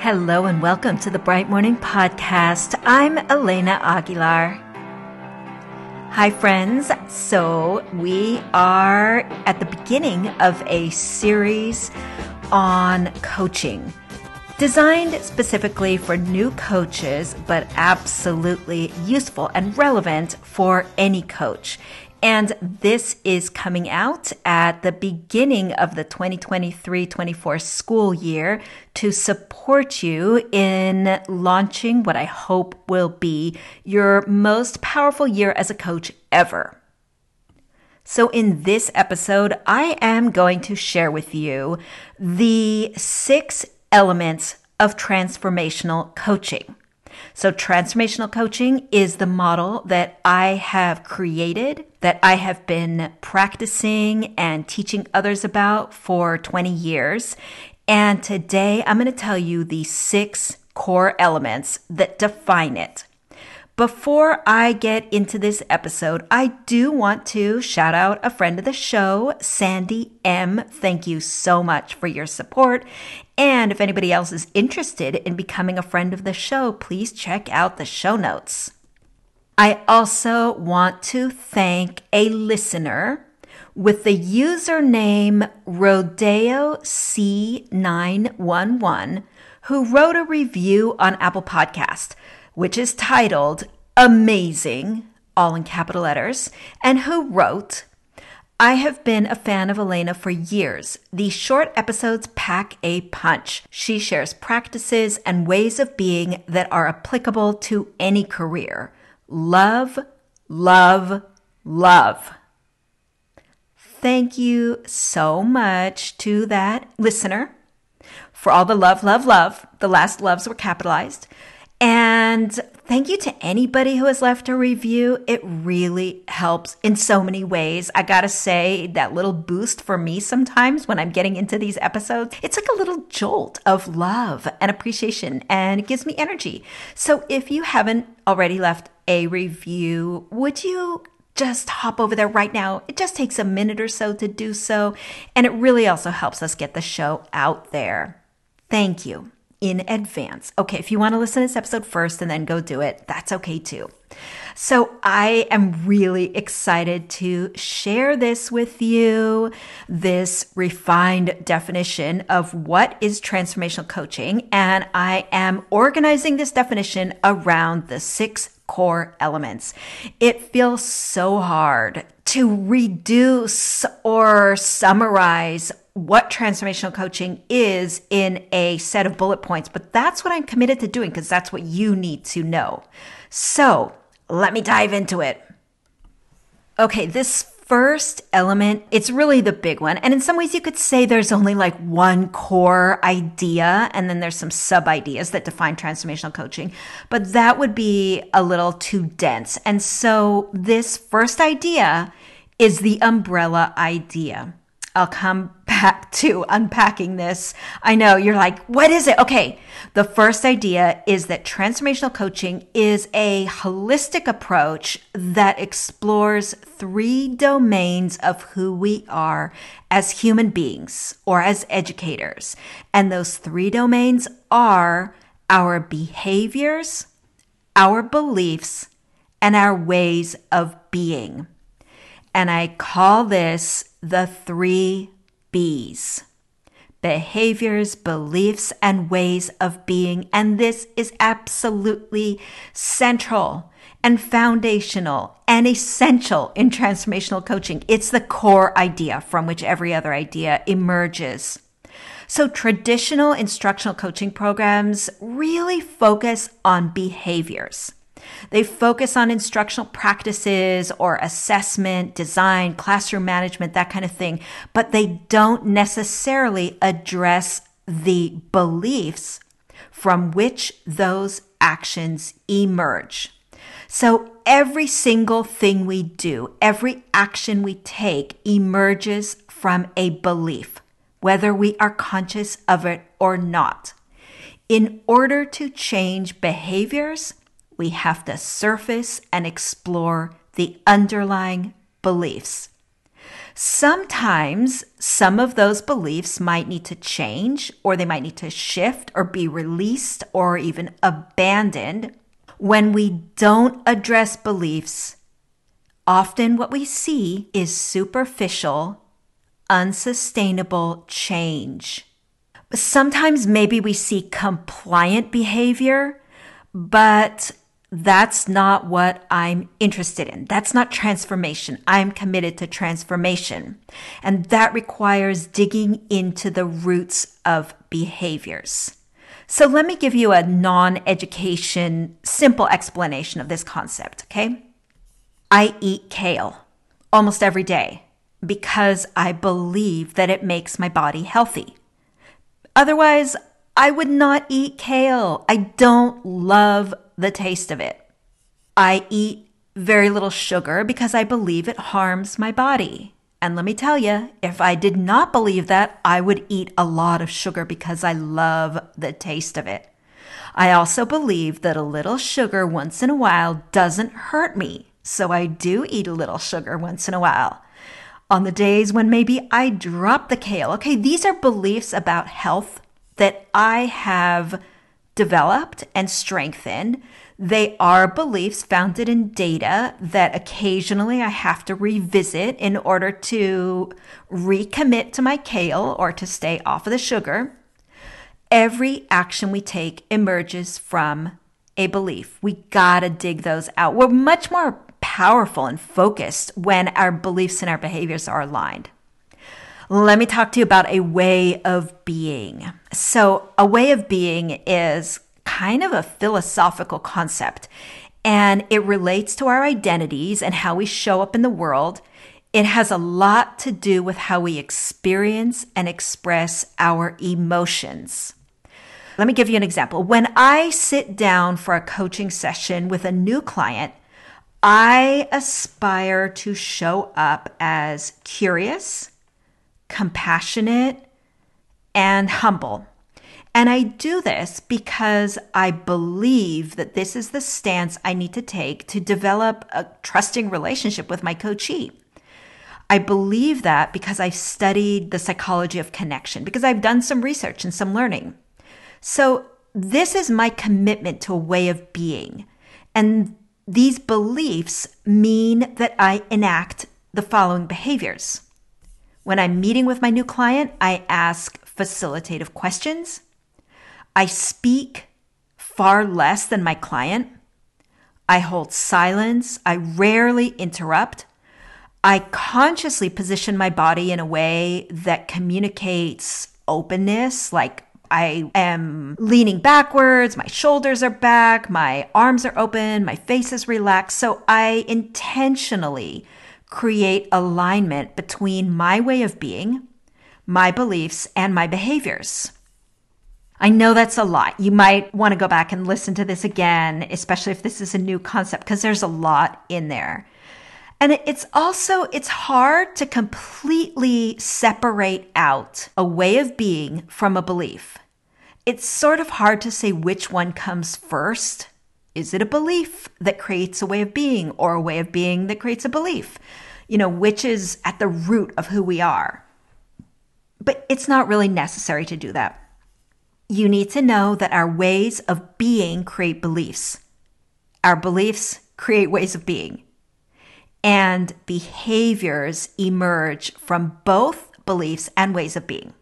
Hello and welcome to the Bright Morning Podcast. I'm Elena Aguilar. Hi, friends. So, we are at the beginning of a series on coaching designed specifically for new coaches, but absolutely useful and relevant for any coach. And this is coming out at the beginning of the 2023 24 school year to support you in launching what I hope will be your most powerful year as a coach ever. So, in this episode, I am going to share with you the six elements of transformational coaching. So, transformational coaching is the model that I have created, that I have been practicing and teaching others about for 20 years. And today I'm going to tell you the six core elements that define it. Before I get into this episode, I do want to shout out a friend of the show, Sandy M. Thank you so much for your support. And if anybody else is interested in becoming a friend of the show, please check out the show notes. I also want to thank a listener with the username Rodeo C911 who wrote a review on Apple Podcast which is titled Amazing, all in capital letters, and who wrote, I have been a fan of Elena for years. These short episodes pack a punch. She shares practices and ways of being that are applicable to any career. Love, love, love. Thank you so much to that listener for all the love, love, love. The last loves were capitalized. And thank you to anybody who has left a review. It really helps in so many ways. I gotta say, that little boost for me sometimes when I'm getting into these episodes, it's like a little jolt of love and appreciation, and it gives me energy. So if you haven't already left a review, would you just hop over there right now. It just takes a minute or so to do so, and it really also helps us get the show out there. Thank you in advance. Okay, if you want to listen to this episode first and then go do it, that's okay too. So, I am really excited to share this with you this refined definition of what is transformational coaching. And I am organizing this definition around the six core elements. It feels so hard to reduce or summarize what transformational coaching is in a set of bullet points, but that's what I'm committed to doing because that's what you need to know. So let me dive into it. Okay, this first element, it's really the big one. And in some ways, you could say there's only like one core idea, and then there's some sub ideas that define transformational coaching, but that would be a little too dense. And so, this first idea is the umbrella idea. I'll come back to unpacking this. I know you're like, what is it? Okay. The first idea is that transformational coaching is a holistic approach that explores three domains of who we are as human beings or as educators. And those three domains are our behaviors, our beliefs, and our ways of being. And I call this the three B's behaviors, beliefs, and ways of being. And this is absolutely central and foundational and essential in transformational coaching. It's the core idea from which every other idea emerges. So traditional instructional coaching programs really focus on behaviors. They focus on instructional practices or assessment, design, classroom management, that kind of thing, but they don't necessarily address the beliefs from which those actions emerge. So every single thing we do, every action we take emerges from a belief, whether we are conscious of it or not. In order to change behaviors, we have to surface and explore the underlying beliefs. Sometimes some of those beliefs might need to change, or they might need to shift, or be released, or even abandoned. When we don't address beliefs, often what we see is superficial, unsustainable change. Sometimes maybe we see compliant behavior, but that's not what I'm interested in. That's not transformation. I'm committed to transformation. And that requires digging into the roots of behaviors. So let me give you a non education, simple explanation of this concept, okay? I eat kale almost every day because I believe that it makes my body healthy. Otherwise, I would not eat kale. I don't love the taste of it. I eat very little sugar because I believe it harms my body. And let me tell you, if I did not believe that, I would eat a lot of sugar because I love the taste of it. I also believe that a little sugar once in a while doesn't hurt me. So I do eat a little sugar once in a while. On the days when maybe I drop the kale. Okay, these are beliefs about health that I have developed and strengthened. They are beliefs founded in data that occasionally I have to revisit in order to recommit to my kale or to stay off of the sugar. Every action we take emerges from a belief. We gotta dig those out. We're much more powerful and focused when our beliefs and our behaviors are aligned let me talk to you about a way of being. So, a way of being is kind of a philosophical concept, and it relates to our identities and how we show up in the world. It has a lot to do with how we experience and express our emotions. Let me give you an example. When I sit down for a coaching session with a new client, I aspire to show up as curious, compassionate, and humble. And I do this because I believe that this is the stance I need to take to develop a trusting relationship with my coachee. I believe that because I've studied the psychology of connection, because I've done some research and some learning. So, this is my commitment to a way of being. And these beliefs mean that I enact the following behaviors. When I'm meeting with my new client, I ask facilitative questions. I speak far less than my client. I hold silence. I rarely interrupt. I consciously position my body in a way that communicates openness, like I am leaning backwards, my shoulders are back, my arms are open, my face is relaxed. So I intentionally create alignment between my way of being, my beliefs, and my behaviors. I know that's a lot. You might want to go back and listen to this again, especially if this is a new concept, because there's a lot in there. And it's also, it's hard to completely separate out a way of being from a belief. It's sort of hard to say which one comes first. Is it a belief that creates a way of being or a way of being that creates a belief? You know, which is at the root of who we are. But it's not really necessary to do that. You need to know that our ways of being create beliefs. Our beliefs create ways of being. And behaviors emerge from both beliefs and ways of being.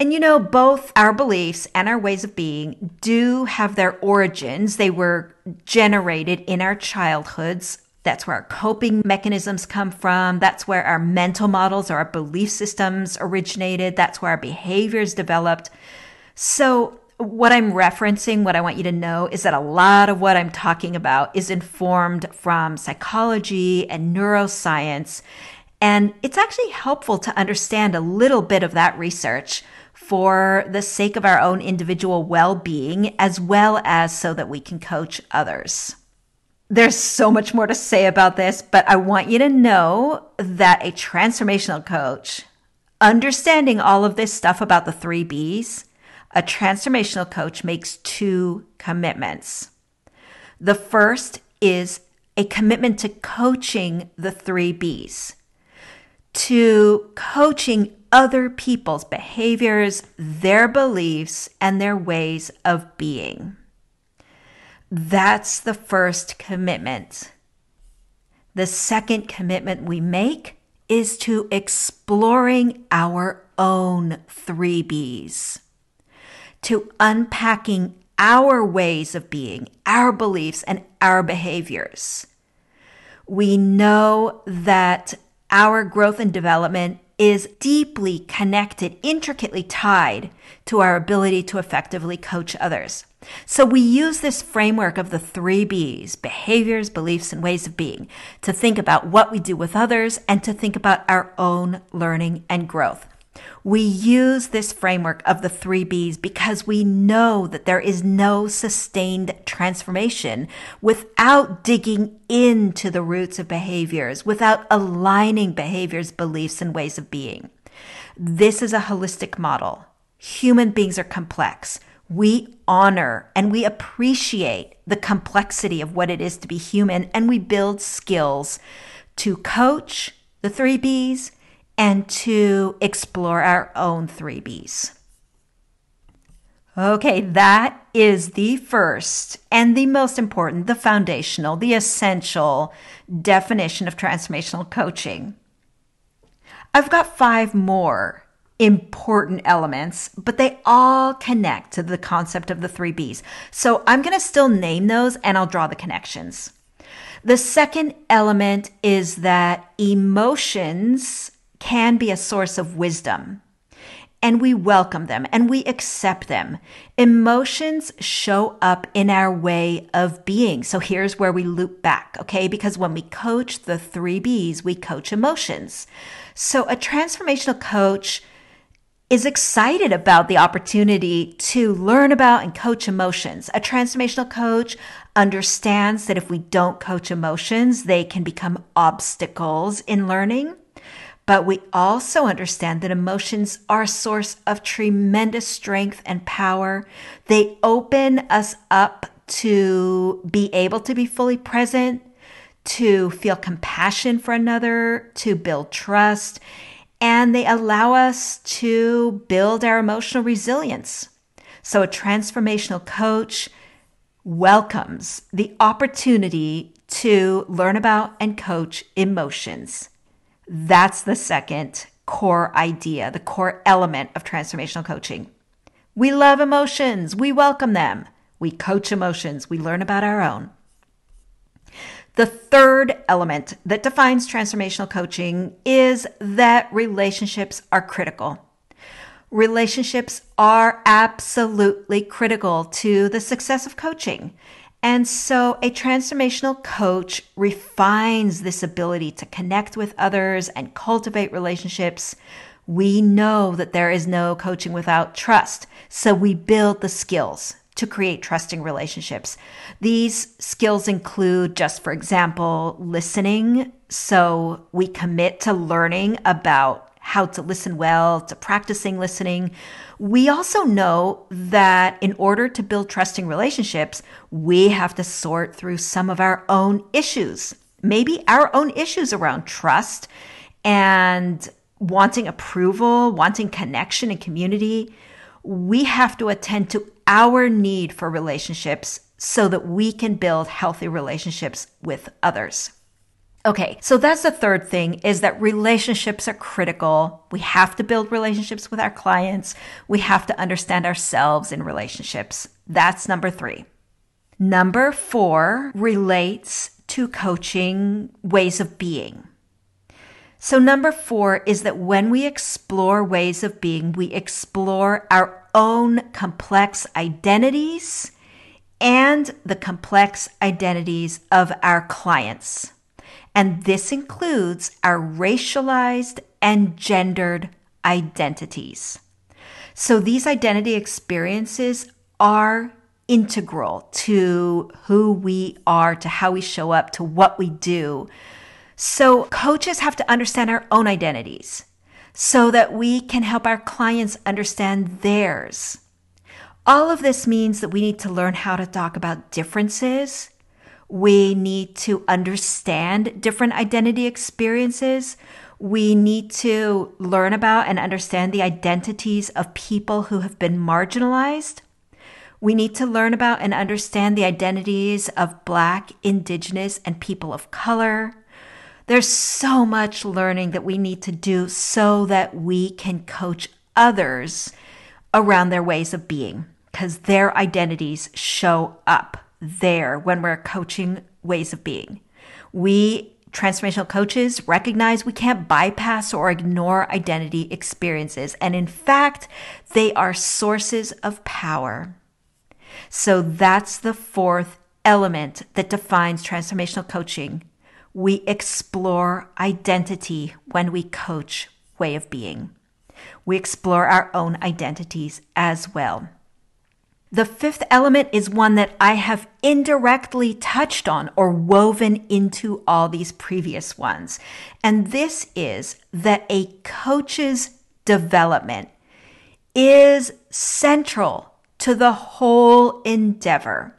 And you know, both our beliefs and our ways of being do have their origins. They were generated in our childhoods. That's where our coping mechanisms come from. That's where our mental models or our belief systems originated. That's where our behaviors developed. So, what I'm referencing, what I want you to know is that a lot of what I'm talking about is informed from psychology and neuroscience. And it's actually helpful to understand a little bit of that research for the sake of our own individual well being, as well as so that we can coach others. There's so much more to say about this, but I want you to know that a transformational coach, understanding all of this stuff about the three B's, a transformational coach makes two commitments. The first is a commitment to coaching the three B's to coaching other people's behaviors, their beliefs, and their ways of being. That's the first commitment. The second commitment we make is to exploring our own three B's, to unpacking our ways of being, our beliefs, and our behaviors. We know that our growth and development is deeply connected, intricately tied to our ability to effectively coach others. So we use this framework of the three B's, behaviors, beliefs, and ways of being, to think about what we do with others and to think about our own learning and growth. We use this framework of the three B's because we know that there is no sustained transformation without digging into the roots of behaviors, without aligning behaviors, beliefs, and ways of being. This is a holistic model. Human beings are complex. We honor and we appreciate the complexity of what it is to be human, and we build skills to coach the three B's and to explore our own three B's. Okay, that is the first and the most important, the foundational, the essential definition of transformational coaching. I've got five more important elements, but they all connect to the concept of the three B's. So I'm going to still name those and I'll draw the connections. The second element is that emotions can be a source of wisdom. And we welcome them and we accept them. Emotions show up in our way of being. So here's where we loop back, okay? Because when we coach the three B's, we coach emotions. So a transformational coach is excited about the opportunity to learn about and coach emotions. A transformational coach understands that if we don't coach emotions, they can become obstacles in learning. But we also understand that emotions are a source of tremendous strength and power. They open us up to be able to be fully present, to feel compassion for another, to build trust, and they allow us to build our emotional resilience. So, a transformational coach welcomes the opportunity to learn about and coach emotions. That's the second core idea, the core element of transformational coaching. We love emotions. We welcome them. We coach emotions. We learn about our own. The third element that defines transformational coaching is that relationships are critical. Relationships are absolutely critical to the success of coaching. And so a transformational coach refines this ability to connect with others and cultivate relationships. We know that there is no coaching without trust. So we build the skills to create trusting relationships. These skills include, just for example, listening. So we commit to learning about how to listen well, to practicing listening. We also know that in order to build trusting relationships, we have to sort through some of our own issues, maybe our own issues around trust and wanting approval, wanting connection and community. We have to attend to our need for relationships so that we can build healthy relationships with others. Okay, so that's the third thing is that relationships are critical. We have to build relationships with our clients. We have to understand ourselves in relationships. That's number three. Number four relates to coaching ways of being. So, number four is that when we explore ways of being, we explore our own complex identities and the complex identities of our clients. And this includes our racialized and gendered identities. So these identity experiences are integral to who we are, to how we show up, to what we do. So coaches have to understand our own identities so that we can help our clients understand theirs. All of this means that we need to learn how to talk about differences we need to understand different identity experiences. We need to learn about and understand the identities of people who have been marginalized. We need to learn about and understand the identities of Black, Indigenous, and people of color. There's so much learning that we need to do so that we can coach others around their ways of being because their identities show up there when we're coaching ways of being. We transformational coaches recognize we can't bypass or ignore identity experiences. And in fact, they are sources of power. So that's the fourth element that defines transformational coaching. We explore identity when we coach way of being. We explore our own identities as well. The fifth element is one that I have indirectly touched on or woven into all these previous ones. And this is that a coach's development is central to the whole endeavor.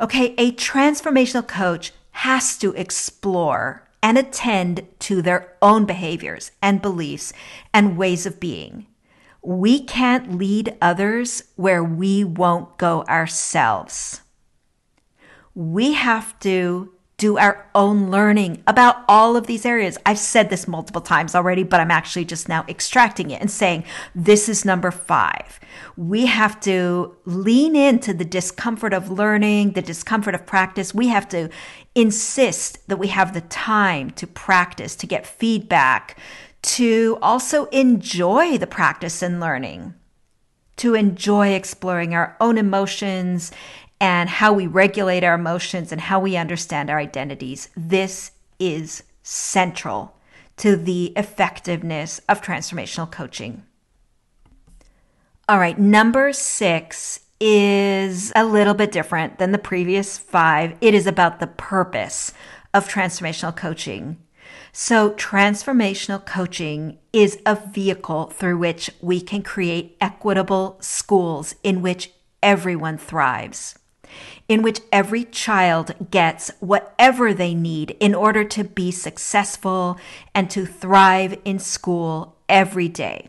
Okay, a transformational coach has to explore and attend to their own behaviors and beliefs and ways of being. We can't lead others where we won't go ourselves. We have to do our own learning about all of these areas. I've said this multiple times already, but I'm actually just now extracting it and saying this is number five. We have to lean into the discomfort of learning, the discomfort of practice. We have to insist that we have the time to practice, to get feedback, to also enjoy the practice and learning, to enjoy exploring our own emotions and how we regulate our emotions and how we understand our identities. This is central to the effectiveness of transformational coaching. All right, number six is a little bit different than the previous five. It is about the purpose of transformational coaching. So, transformational coaching is a vehicle through which we can create equitable schools in which everyone thrives, in which every child gets whatever they need in order to be successful and to thrive in school every day,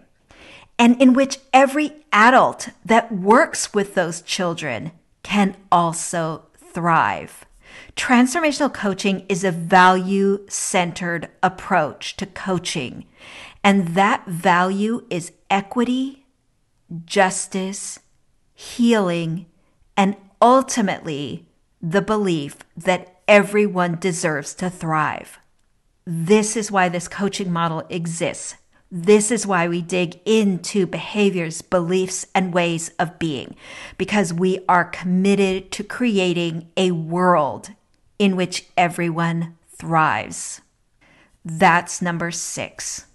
and in which every adult that works with those children can also thrive. Transformational coaching is a value centered approach to coaching. And that value is equity, justice, healing, and ultimately the belief that everyone deserves to thrive. This is why this coaching model exists. This is why we dig into behaviors, beliefs, and ways of being, because we are committed to creating a world in which everyone thrives. That's number six.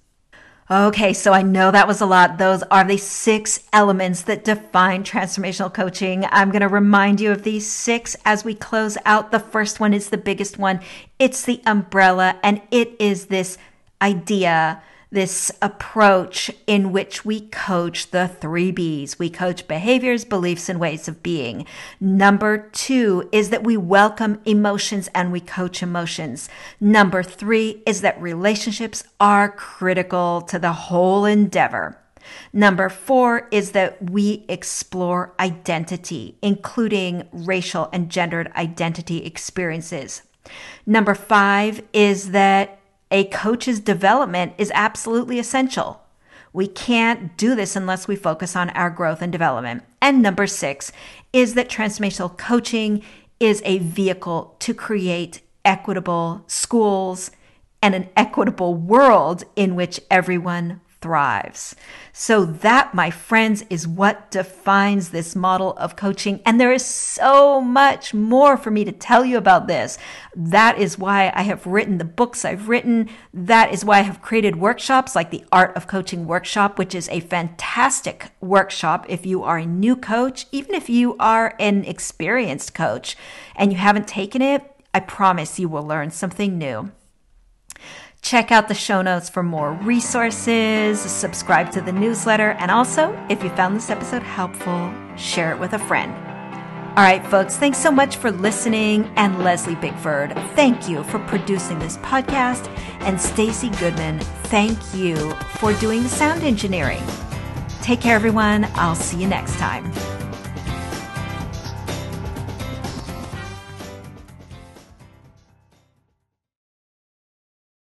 Okay, so I know that was a lot. Those are the six elements that define transformational coaching. I'm going to remind you of these six as we close out. The first one is the biggest one. It's the umbrella, and it is this idea this approach in which we coach the three B's. We coach behaviors, beliefs, and ways of being. Number two is that we welcome emotions and we coach emotions. Number three is that relationships are critical to the whole endeavor. Number four is that we explore identity, including racial and gendered identity experiences. Number five is that a coach's development is absolutely essential. We can't do this unless we focus on our growth and development. And number six is that transformational coaching is a vehicle to create equitable schools and an equitable world in which everyone thrives. So, that, my friends, is what defines this model of coaching. And there is so much more for me to tell you about this. That is why I have written the books I've written. That is why I have created workshops like the Art of Coaching Workshop, which is a fantastic workshop if you are a new coach, even if you are an experienced coach and you haven't taken it. I promise you will learn something new. Check out the show notes for more resources, subscribe to the newsletter, and also, if you found this episode helpful, share it with a friend. All right, folks, thanks so much for listening. And Leslie Bigford, thank you for producing this podcast. And Stacy Goodman, thank you for doing the sound engineering. Take care, everyone. I'll see you next time.